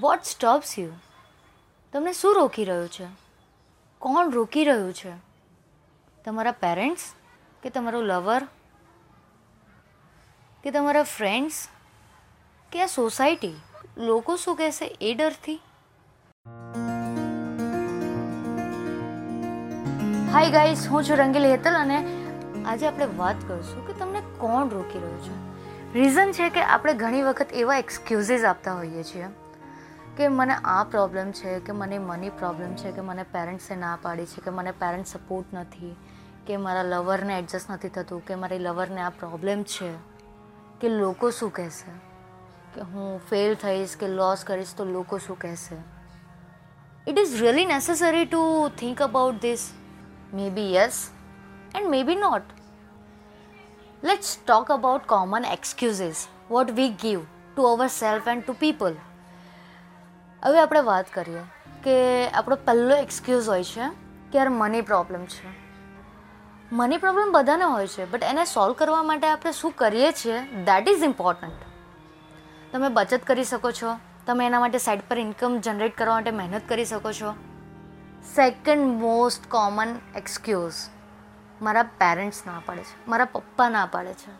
Vote stops you તમને શું રોકી રહ્યું છે? કોણ રોકી રહ્યું છે? તમારા પેરેન્ટ્સ કે તમારો લવર? કે તમારા ફ્રેન્ડ્સ? કે આ સોસાયટી? લોકો શું કહેશે એ ડરથી? હાય ગાઈસ હું છું રંગીલ હેતલ અને આજે આપણે વાત કરીશું કે તમને કોણ રોકી રહ્યું છે. રીઝન છે કે આપણે ઘણી વખત એવા એક્સક્યુઝીસ આપતા હોઈએ છીએ. કે મને આ પ્રોબ્લેમ છે, કે મને મની પ્રોબ્લેમ છે, કે મને પેરેન્ટ્સે ના પાડી છે, કે મને પેરેન્ટ સપોર્ટ નથી, કે મારા લવરને એડજસ્ટ નથી થતું, કે મારી લવરને આ પ્રોબ્લેમ છે, કે લોકો શું કહેશે? કે હું ફેલ થઈશ, કે લોસ કરીશ, તો લોકો શું કહેશે? It is really necessary to think about this maybe yes and maybe not let's talk about common excuses what we give to our self and to people હવે આપણે વાત કરીએ કે આપણો પહેલો એક્સક્યુઝ હોય છે કે યાર મની પ્રોબ્લેમ છે. મની પ્રોબ્લેમ બધાને હોય છે બટ એને સોલ્વ કરવા માટે આપણે શું કરીએ છીએ? દેટ ઇઝ ઇમ્પોર્ટન્ટ તમે બચત કરી શકો છો. તમે એના માટે સાઈડ પર ઇન્કમ જનરેટ કરવા માટે મહેનત કરી શકો છો. સેકન્ડ મોસ્ટ કોમન એક્સક્યુઝ મારા પેરેન્ટ્સ ના પાડે છે, મારા પપ્પા ના પાડે છે.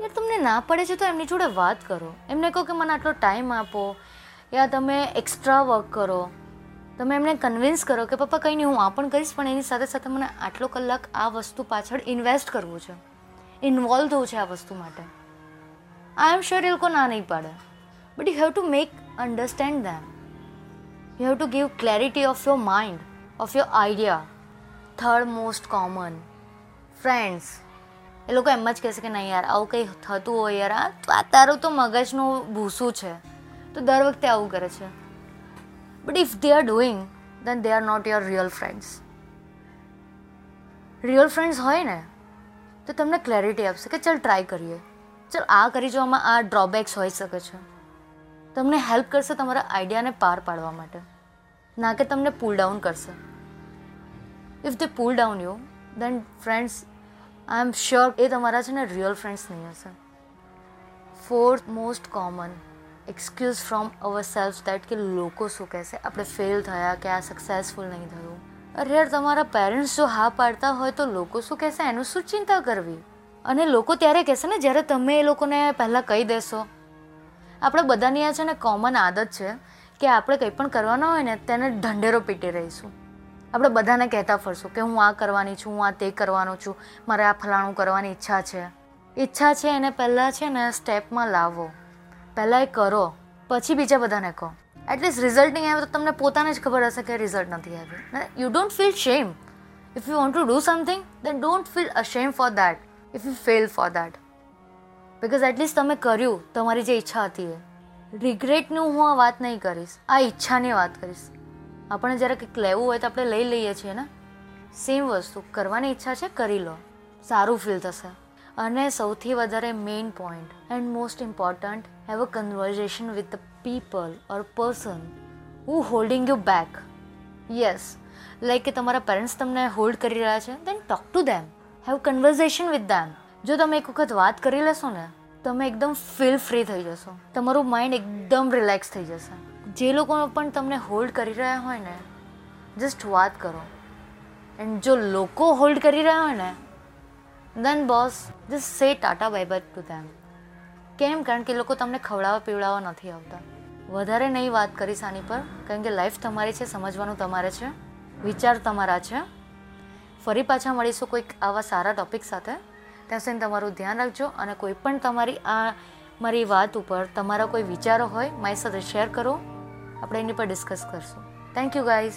યાર, તમને ના પડે છે તો એમની જોડે વાત કરો. એમને કહો કે મને આટલો ટાઈમ આપો. યા તમે એક્સ્ટ્રા વર્ક કરો? તમે એમને કન્વિન્સ કરો કે, પપ્પા, કંઈ નહીં, હું આ પણ કરીશ, પણ એની સાથે સાથે મને આટલો કલાક આ વસ્તુ પાછળ ઇન્વેસ્ટ કરવું છે. ઇન્વોલ્વ થવું છે આ વસ્તુ માટે. આઈ એમ શ્યોર એ લોકો ના નહીં પાડે. But you have to make understand them you have to give clarity of your mind of your idea third most common friends એ લોકો એમ જ કહેશે કે, નહીં યાર, આવું કંઈ થતું હોય યાર, આ તારું તો મગજનું ભૂસું છે. તો દર વખતે આવું કરે છે. But if they are doing then they are not your real friends real friends હોય ને, તો તમને ક્લેરિટી આપશે કે ચાલ ટ્રાય કરીએ. ચાલ આ કરી જોવામાં આ ડ્રોબેક્સ હોઈ શકે છે. તમને હેલ્પ કરશે તમારા આઈડિયાને પાર પાડવા માટે. ના કે તમને પુલ ડાઉન કરશે. If they pull down you then friends I am sure એ તમારા છે ને રિયલ ફ્રેન્ડ્સ નહીં હશે. Fourth most common excuse from our self that કે લોકો શું કહેશે આપણે ફેલ થયા કે આ સક્સેસફુલ નહીં થયું અરે યાર તમારા પેરેન્ટ્સ જો હા પાડતા હોય તો લોકો શું કહેશે એનું શું ચિંતા કરવી અને લોકો ત્યારે કહેશે ને જ્યારે તમે એ લોકોને પહેલાં કહી દેશો આપણે બધાની આ છે ને કોમન આદત છે કે આપણે કંઈ પણ કરવાના હોય ને તેને ઢંઢેરો પીટી રહીશું આપણે બધાને કહેતા ફરશું કે હું આ કરવાની છું હું આ તે કરવાનું છું મારે આ ફલાણું કરવાની ઈચ્છા છે ઈચ્છા છે એને પહેલાં છે ને સ્ટેપમાં લાવો પહેલાં એ કરો, પછી બીજા બધાને કહો. એટલીસ્ટ રિઝલ્ટ નહીં આવે તો તમને પોતાને જ ખબર હશે કે રિઝલ્ટ નથી આવ્યું. You don't feel shame if you want to do something then don't feel ashamed for that if you fail for that because at least તમે કર્યું, તમારી જે ઈચ્છા હતી એ. રિગ્રેટનું હું આ વાત નહીં કરીશ, આ ઈચ્છાની વાત કરીશ. આપણે જ્યારે કંઈક લેવું હોય તો આપણે લઈ લઈએ છીએ ને? સેમ વસ્તુ, કરવાની ઈચ્છા છે, કરી લો. સારું ફીલ થશે. અને સૌથી વધારે main point and most important have a conversation with the people or person who holding you back yes like કે તમારા પેરેન્ટ્સ તમને હોલ્ડ કરી રહ્યા છે then talk to them have conversation with them જો તમે એક વખત વાત કરી લેશો ને, તમે એકદમ ફીલ ફ્રી થઈ જશો. તમારું માઇન્ડ એકદમ રિલેક્સ થઈ જશે. જે લોકો પણ તમને હોલ્ડ કરી રહ્યા હોય ને જસ્ટ વાત કરો. એન્ડ જો લોકો હોલ્ડ કરી રહ્યા હોય ને then boss just say tata bye bye to them કેમ? કારણ કે લોકો તમને ખવડાવવા પીવડાવવા નથી આવતા. વધારે નહીં વાત કરીશ આની પર, કારણ કે લાઈફ તમારી છે, સમજવાનું તમારે છે, વિચાર તમારા છે. ફરી પાછા મળીશું કોઈક આવા સારા ટોપિક સાથે. ત્યાં સુધી તમારું ધ્યાન રાખજો અને કોઈ પણ તમારી આ મારી વાત ઉપર તમારા કોઈ વિચારો હોય મારી સાથે શેર કરો. આપણે એની પર ડિસ્કસ કરશું. Thank you guys